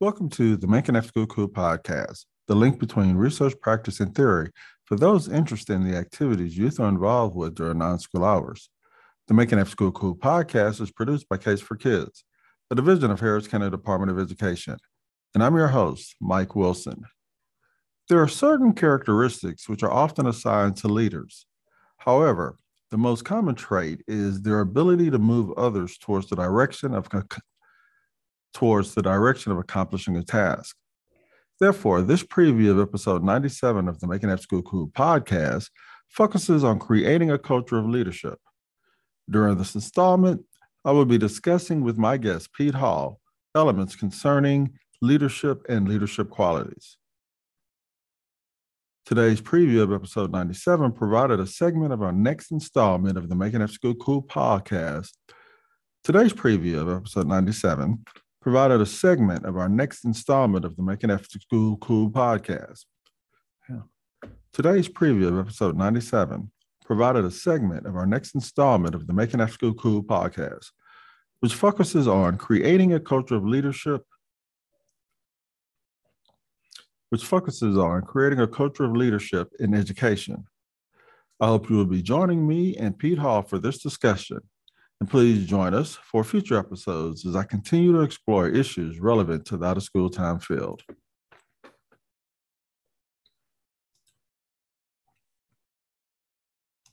Welcome to the Making After School Cool podcast, the link between research, practice, and theory for those interested in the activities youth are involved with during non school hours. The Making After School Cool podcast is produced by Case for Kids, a division of Harris County Department of Education. And I'm your host, Mike Wilson. There are certain characteristics which are often assigned to leaders. However, the most common trait is their ability to move others towards the direction of towards the direction of accomplishing a task. Therefore, this preview of episode 97 of the Making After School Cool podcast focuses on creating a culture of leadership. During this installment, I will be discussing with my guest, Pete Hall, elements concerning leadership and leadership qualities. Today's preview of episode 97 provided a segment of our next installment of the Making After School Cool podcast. Today's preview of episode 97 provided a segment of our next installment of the Making After School Cool podcast. Today's preview of episode 97 provided a segment of our next installment of the Making After School Cool podcast, which focuses on creating a culture of leadership, which focuses on creating a culture of leadership in education. I hope you will be joining me and Pete Hall for this discussion and please join us for future episodes as I continue to explore issues relevant to the out of school time field.